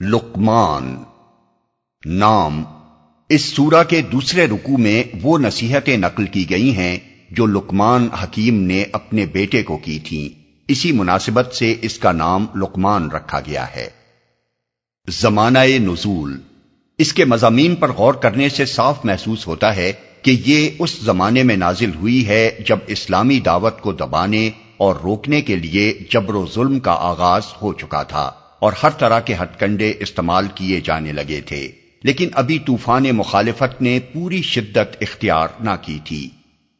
لقمان۔ نام۔ اس سورہ کے دوسرے رکو میں وہ نصیحتیں نقل کی گئی ہیں جو لقمان حکیم نے اپنے بیٹے کو کی تھیں۔ اسی مناسبت سے اس کا نام لقمان رکھا گیا ہے۔ زمانہ نزول۔ اس کے مضامین پر غور کرنے سے صاف محسوس ہوتا ہے کہ یہ اس زمانے میں نازل ہوئی ہے جب اسلامی دعوت کو دبانے اور روکنے کے لیے جبر و ظلم کا آغاز ہو چکا تھا۔ اور ہر طرح کے ہٹ کنڈے استعمال کیے جانے لگے تھے، لیکن ابھی طوفان مخالفت نے پوری شدت اختیار نہ کی تھی۔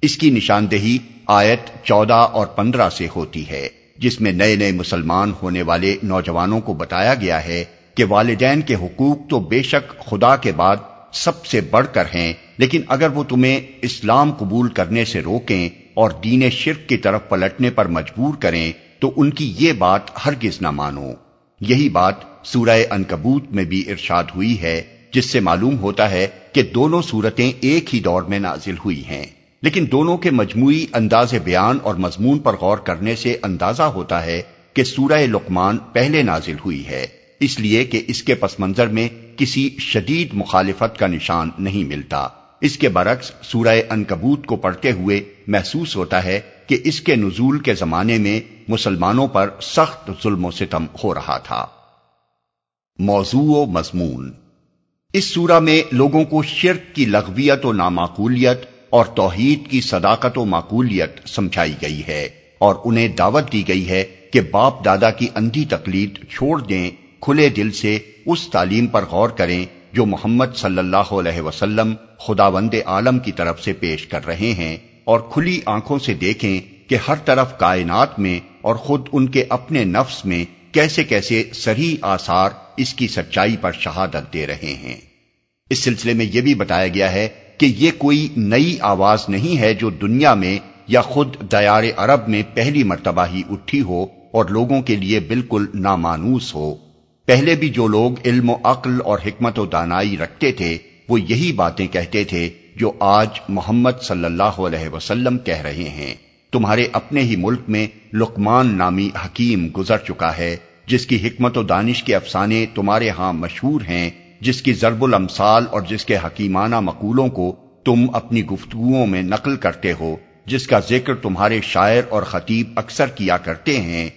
اس کی نشاندہی آیت چودہ اور پندرہ سے ہوتی ہے، جس میں نئے نئے مسلمان ہونے والے نوجوانوں کو بتایا گیا ہے کہ والدین کے حقوق تو بے شک خدا کے بعد سب سے بڑھ کر ہیں، لیکن اگر وہ تمہیں اسلام قبول کرنے سے روکیں اور دین شرک کی طرف پلٹنے پر مجبور کریں، تو ان کی یہ بات ہرگز نہ مانو۔ یہی بات سورہ انکبوت میں بھی ارشاد ہوئی ہے، جس سے معلوم ہوتا ہے کہ دونوں صورتیں ایک ہی دور میں نازل ہوئی ہیں۔ لیکن دونوں کے مجموعی انداز بیان اور مضمون پر غور کرنے سے اندازہ ہوتا ہے کہ سورہ لقمان پہلے نازل ہوئی ہے، اس لیے کہ اس کے پس منظر میں کسی شدید مخالفت کا نشان نہیں ملتا۔ اس کے برعکس سورہ انکبوت کو پڑھتے ہوئے محسوس ہوتا ہے کہ اس کے نزول کے زمانے میں مسلمانوں پر سخت ظلم و ستم ہو رہا تھا۔ موضوع و مضمون۔ اس سورہ میں لوگوں کو شرک کی لغویت و نامعقولیت اور توحید کی صداقت و معقولیت سمجھائی گئی ہے اور انہیں دعوت دی گئی ہے کہ باپ دادا کی اندھی تقلید چھوڑ دیں، کھلے دل سے اس تعلیم پر غور کریں جو محمد صلی اللہ علیہ وسلم خدا وند عالم کی طرف سے پیش کر رہے ہیں۔ اور کھلی آنکھوں سے دیکھیں کہ ہر طرف کائنات میں اور خود ان کے اپنے نفس میں کیسے کیسے سری آثار اس کی سچائی پر شہادت دے رہے ہیں۔ اس سلسلے میں یہ بھی بتایا گیا ہے کہ یہ کوئی نئی آواز نہیں ہے جو دنیا میں یا خود دیار عرب میں پہلی مرتبہ ہی اٹھی ہو اور لوگوں کے لیے بالکل نامانوس ہو۔ پہلے بھی جو لوگ علم و عقل اور حکمت و دانائی رکھتے تھے، وہ یہی باتیں کہتے تھے جو آج محمد صلی اللہ علیہ وسلم کہہ رہے ہیں۔ تمہارے اپنے ہی ملک میں لقمان نامی حکیم گزر چکا ہے، جس کی حکمت و دانش کے افسانے تمہارے ہاں مشہور ہیں، جس کی ضرب الامثال اور جس کے حکیمانہ مقولوں کو تم اپنی گفتگوؤں میں نقل کرتے ہو، جس کا ذکر تمہارے شاعر اور خطیب اکثر کیا کرتے ہیں۔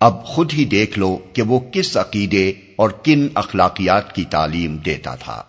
اب خود ہی دیکھ لو کہ وہ کس عقیدے اور کن اخلاقیات کی تعلیم دیتا تھا۔